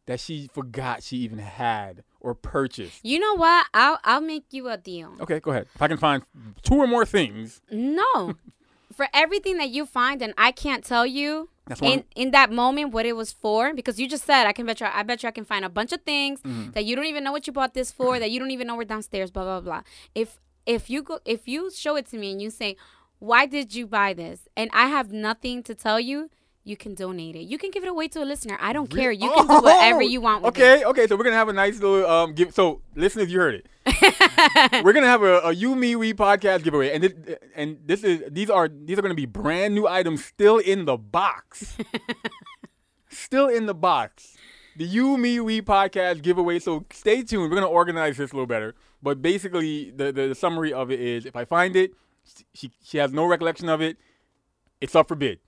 that she forgot she even had or purchased. you know what? I'll I'll make you a deal. Okay, go ahead. If I can find two or more things, No. For everything that you find and I can't tell you That's in, in that moment what it was for because you just said I can bet you I bet you I can find a bunch of things Mm-hmm. that you don't even know what you bought this for that you don't even know were downstairs blah blah blah. If if you go if you show it to me and you say why did you buy this and I have nothing to tell you you can donate it. You can give it away to a listener. I don't care. You can do whatever you want with it. Oh, Okay, okay. So we're gonna have a nice little um give. So listeners, you heard it. we're gonna have a, a you me we podcast giveaway, and this, and this is these are these are gonna be brand new items still in the box, still in the box. The you me we podcast giveaway. So stay tuned. We're gonna organize this a little better. But basically, the the, the summary of it is: if I find it, she she has no recollection of it. It's up for bid.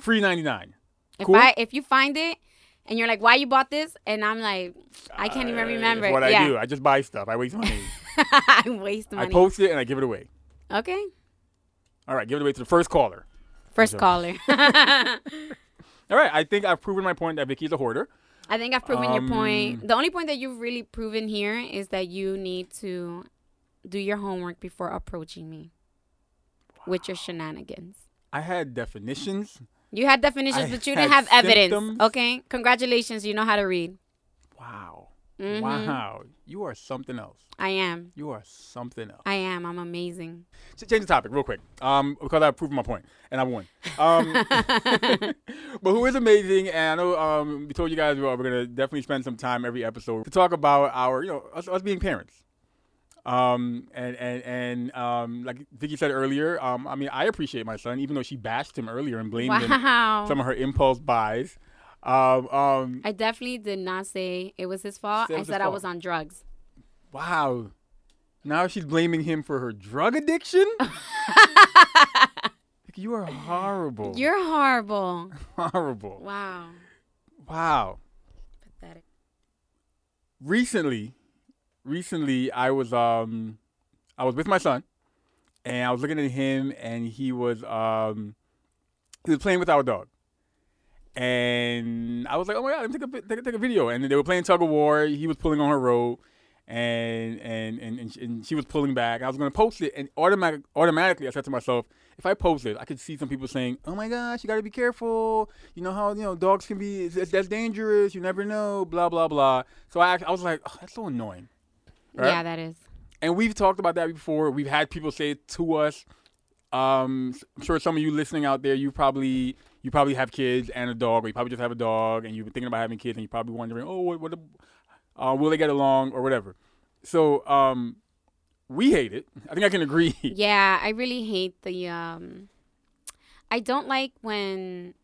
Free ninety nine. If Cool. I if you find it and you're like, why you bought this? And I'm like, I can't even remember. That's what yeah. I do. I just buy stuff. I waste money. I waste money. I post it and I give it away. okay. All right, give it away to the first caller. First caller. All right, I think I've proven my point that Vicky's a hoarder. I think I've proven your Um, point. The only point that you've really proven here is that you need to do your homework before approaching me with your shenanigans. I had definitions. You had definitions, I but you didn't have evidence. symptoms. Okay? Congratulations, you know how to read. Wow. Mhm. Wow. You are something else. I am. You are something else. I am. I'm amazing. Ch- Change the topic real quick. Um, because I've proven my point and I won. Um, but who is amazing? And I know um, we told you guys well, we're gonna definitely spend some time every episode to talk about our, you know, us, us being parents. Um, and and and um, like Vicky said earlier, um, I mean, I appreciate my son, even though she bashed him earlier and blamed him some of her impulse buys. Um, um, I definitely did not say it was his fault. I said I was on drugs. wow. Now she's blaming him for her drug addiction. you are horrible. You're horrible. horrible. Wow. Wow. Pathetic. Recently, recently I was um I was with my son and I was looking at him and he was um he was playing with our dog. And I was like, "Oh my god, let me take a take a, take a video." And they were playing tug of war. He was pulling on her rope, and and and and, sh- and she was pulling back. I was going to post it, and automatic automatically I said to myself, if I post it, I could see some people saying, "Oh my gosh, you got to be careful. You know how you know dogs can be. That's dangerous. You never know. Blah blah blah." So I I was like, oh, "That's so annoying." Right? Yeah, that is. and we've talked about that before. We've had people say it to us. Um, I'm sure some of you listening out there, you probably you probably have kids and a dog, or you probably just have a dog, and you've been thinking about having kids, and you're probably wondering, oh, what, what uh, will they get along or whatever. So um, we hate it. I think I can agree. Yeah, I really hate the um I don't like when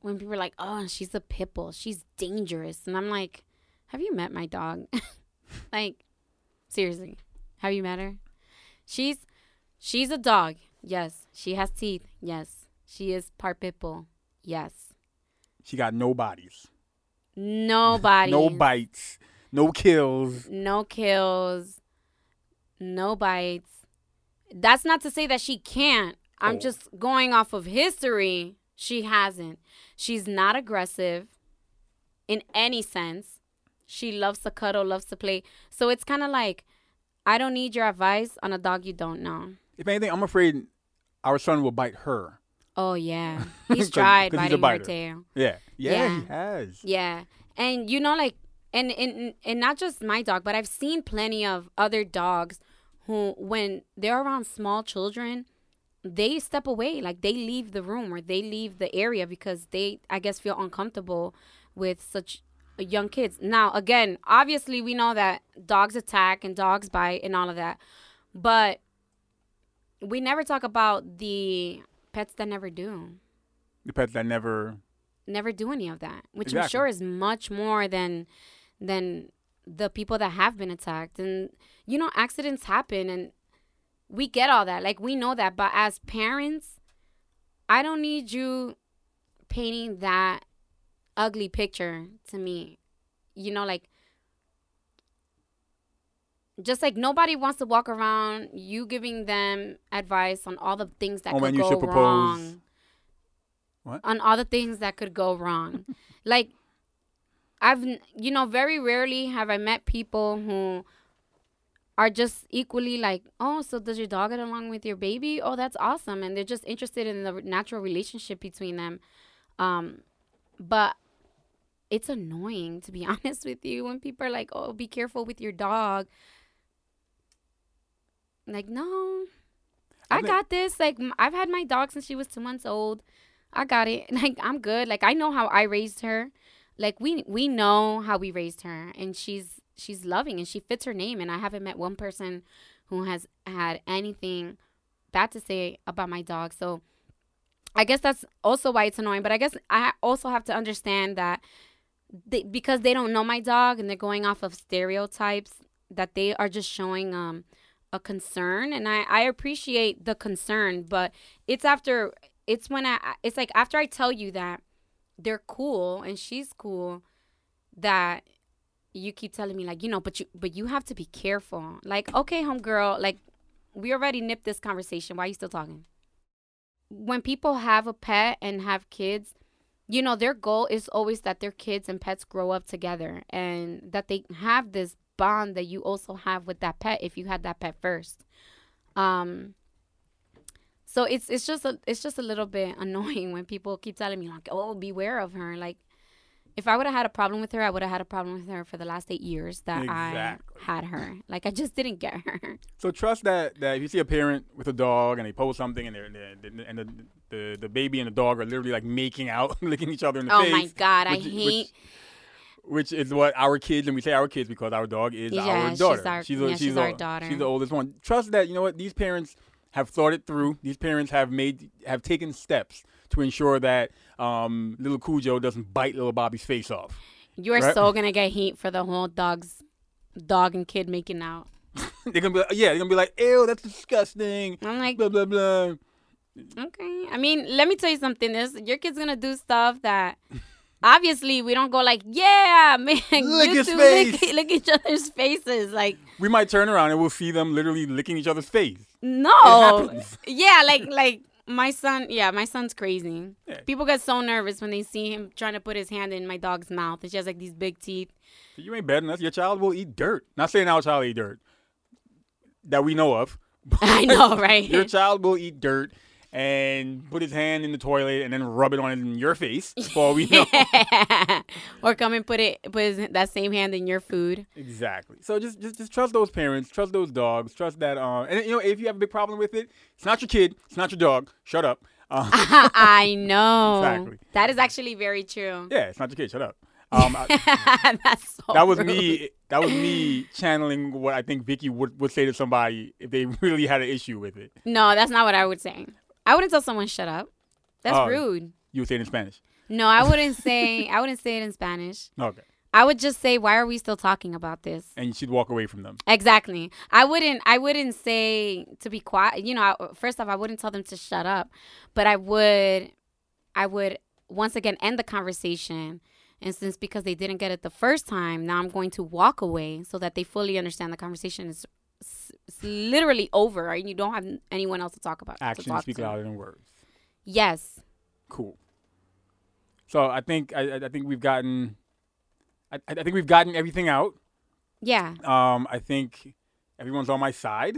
when people are like, "Oh, she's a pit bull. She's dangerous." And I'm like, "Have you met my dog?" like seriously. Have you met her? She's she's a dog. Yes. She has teeth. Yes. She is part pit bull. Yes. She got no bodies, Nobody. no bites, no kills. no kills, no bites. That's not to say that she can't. I'm Oh. just going off of history. She hasn't. She's not aggressive in any sense. She loves to cuddle, loves to play. So it's kind of like, I don't need your advice on a dog you don't know. If anything, I'm afraid our son will bite her. Oh, yeah. He's 'Cause- tried 'cause he's a biting her biter. tail. Yeah, yeah, Yeah. he has. Yeah. And you know, like and, and and not just my dog, but I've seen plenty of other dogs who when they're around small children, they step away. Like they leave the room or they leave the area because they I guess feel uncomfortable with such young kids. Now, again, obviously we know that dogs attack and dogs bite and all of that. But we never talk about the pets that never do The pets that never. never do any of that, which I'm sure is much more than than the people that have been attacked. And you know, accidents happen, and we get all that. Like we know that, but as parents, I don't need you painting that ugly picture to me. You know, like just like nobody wants to walk around you giving them advice on all the things that when could go wrong What? on all the things that could go wrong. like I've you know very rarely have I met people who are just equally like, "Oh, so does your dog get along with your baby? Oh, that's awesome." And they're just interested in the natural relationship between them. Um but it's annoying to be honest with you when people are like, "Oh, be careful with your dog." Like, no. I got this. Like, I've had my dog since she was 2 months old. I got it. Like, I'm good. Like, I know how I raised her. Like, we we know how we raised her and she's she's loving and she fits her name and I haven't met one person who has had anything bad to say about my dog. So, I guess that's also why it's annoying. But I guess I also have to understand that they, because they don't know my dog and they're going off of stereotypes, that they are just showing um a concern. And I I appreciate the concern, but it's after it's when I it's like after I tell you that they're cool and she's cool that you keep telling me like you know but you but you have to be careful. Like okay homegirl like we already nipped this conversation. Why are you still talking? When people have a pet and have kids you know their goal is always that their kids and pets grow up together and that they have this bond that you also have with that pet if you had that pet first. Um so it's it's just a it's just a little bit annoying when people keep telling me like oh beware of her like if I would have had a problem with her, I would have had a problem with her for the last eight years that Exactly. I had her. Like I just didn't get her. So trust that that if you see a parent with a dog and they post something and they're, they're and the, the the baby and the dog are literally like making out, licking each other in the oh face. Oh my god, I hate. Which, which is what our kids and we say our kids because our dog is Yeah, our she's daughter. our- the- yeah, she's our the- daughter. She's the oldest one. Trust that you know what these parents have thought it through. These parents have made have taken steps to ensure that um, little Cujo doesn't bite little Bobby's face off. You are right? so gonna get heat for the whole dog's dog and kid making out. they're gonna be like, yeah, they're gonna be like, ew, that's disgusting. I'm like, Blah blah blah. okay. I mean, let me tell you something. This your kid's gonna do stuff that. Obviously, we don't go like, yeah, man, Lick you his two face." lick, lick each other's faces. Like, We might turn around and we'll see them literally licking each other's face. no, yeah, like, like my son, yeah, my son's crazy. Yeah. People get so nervous when they see him trying to put his hand in my dog's mouth, and she has like these big teeth. You ain't better than us. Your child will eat dirt. Not saying our child eat dirt that we know of. I know, right? Your child will eat dirt and put his hand in the toilet and then rub it on in your face. For we know. or come and put it put his, that same hand in your food. exactly. So just, just just trust those parents. Trust those dogs. Trust that. Um, and you know if you have a big problem with it, it's not your kid. It's not your dog. Shut up. Uh, I know. Exactly. That is actually very true. yeah, it's not your kid. Shut up. Um, I- That's so that was rude. me. That was me channeling what I think Vicky would, would say to somebody if they really had an issue with it. No, that's not what I would say. I wouldn't tell someone shut up. That's Oh. rude. You would say it in Spanish. No, I wouldn't say I wouldn't say it in Spanish. Okay. I would just say why are we still talking about this? And she'd walk away from them. Exactly. I wouldn't I wouldn't say to be quiet. You know, I, first off, I wouldn't tell them to shut up, but I would I would once again end the conversation. And since because they didn't get it the first time, now I'm going to walk away so that they fully understand the conversation is s- s- literally over and you don't have anyone else to talk about. to Actions talk speak to. louder than words. Yes. Cool. So I think I- I think we've gotten I, I think we've gotten everything out. Yeah. Um, I think everyone's on my side.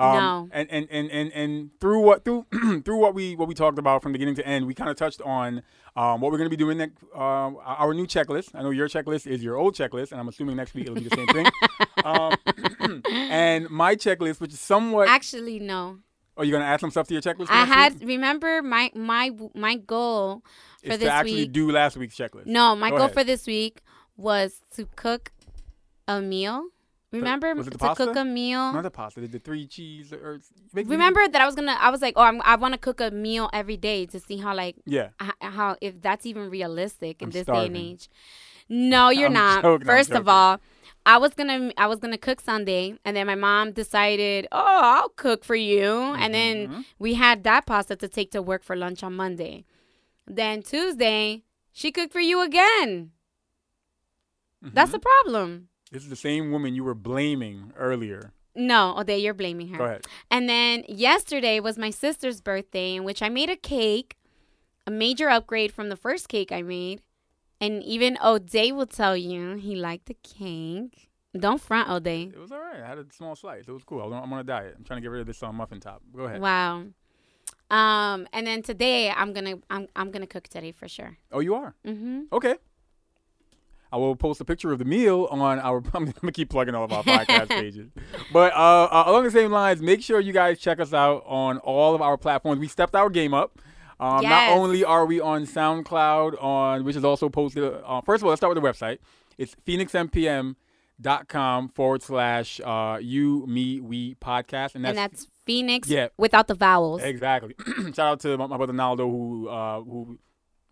Um, No. And, and, and, and, and through what through through what we what we talked about from beginning to end, we kind of touched on um, what we're going to be doing next. Um, our new checklist. I know your checklist is your old checklist, and I'm assuming next week it'll be the same thing. um, and my checklist, which is somewhat. Actually, no. Are you going to add some stuff to your checklist? I had week? remember my my my goal for Is this to actually week. do last week's checklist. No, my Go goal ahead. for this week was to cook a meal. Remember was it the to cook a meal. Not the pasta. The three cheese. Or, Remember that I was gonna. I was like, oh, I'm, I want to cook a meal every day to see how like Yeah. how if that's even realistic in I'm this day and age. No, you're I'm not. joking, First of all, I was gonna I was gonna cook Sunday, and then my mom decided, oh, I'll cook for you, and then Mhm. we had that pasta to take to work for lunch on Monday. Then Tuesday, she cooked for you again. That's Mhm. the problem. This is the same woman you were blaming earlier. No, Ode, you're blaming her. Go ahead. And then yesterday was my sister's birthday, in which I made a cake, a major upgrade from the first cake I made. And even O'Day will tell you he liked the cake. Don't front, O'Day. It was all right. I had a small slice. It was cool. I'm on- I'm on a diet. I'm trying to get rid of this uh, muffin top. Go ahead. Wow. Um, and then today I'm gonna I'm I'm gonna cook today for sure. Oh, you are? Mm-hmm. Okay. I will post a picture of the meal on our. I'm gonna keep plugging all of our podcast pages, but uh, uh, along the same lines, make sure you guys check us out on all of our platforms. We stepped our game up. Um, Not only are we on SoundCloud, on which is also posted. Uh, first of all, let's start with the website. It's phoenixmpm.com forward slash uh, you me we podcast, and that's, And that's Phoenix Yeah. without the vowels. Exactly. Shout out to my, my brother Naldo who uh, who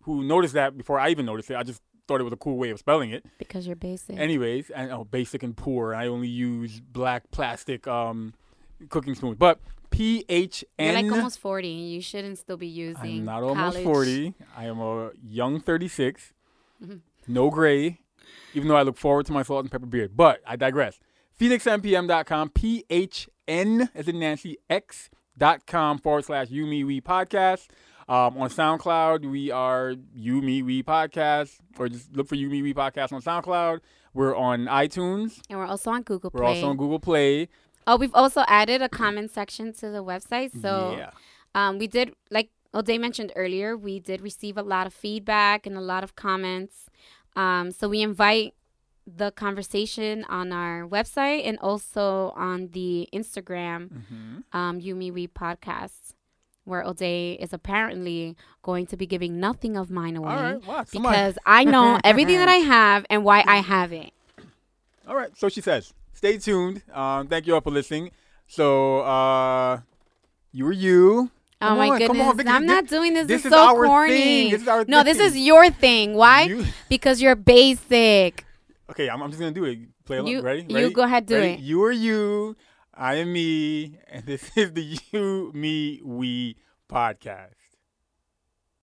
who noticed that before I even noticed it. I just thought it was a cool way of spelling it. Because you're basic. Anyways, and oh, basic and poor. I only use black plastic um, cooking spoons. But P H You're like almost 40. You shouldn't still be using I'm not almost college. 40. I am a young 36. Mm-hmm. No gray, even though I look forward to my salt and pepper beard. But I digress. PhoenixMPM.com, P H N as in Nancy, X dot com forward slash You Me We podcast. Um, on SoundCloud, we are You Me We podcast, or just look for You Me We podcast on SoundCloud. We're on iTunes. And we're also on Google We're Play. also on Google Play. Oh, we've also added a comment section to the website. So yeah. um, we did, like O'Day mentioned earlier, we did receive a lot of feedback and a lot of comments. Um, so we invite the conversation on our website and also on the Instagram, Mm-hmm. um, You Me We podcast, where O'Day is apparently going to be giving nothing of mine away. Right. Wow. Because I know everything that I have and why I have it. All right. So she says, stay tuned. Um, thank you all for listening. So, uh, you were you. Oh Come my on, goodness! on, Vicky, I'm not doing this. this This, is so our corny. thing. This is our no, this is your thing. Why? You- because you're basic. Okay, I'm, I'm just gonna do it. Play along. You- Ready? you go ahead, do Ready? it. You are you. I am me, and this is the You Me We podcast.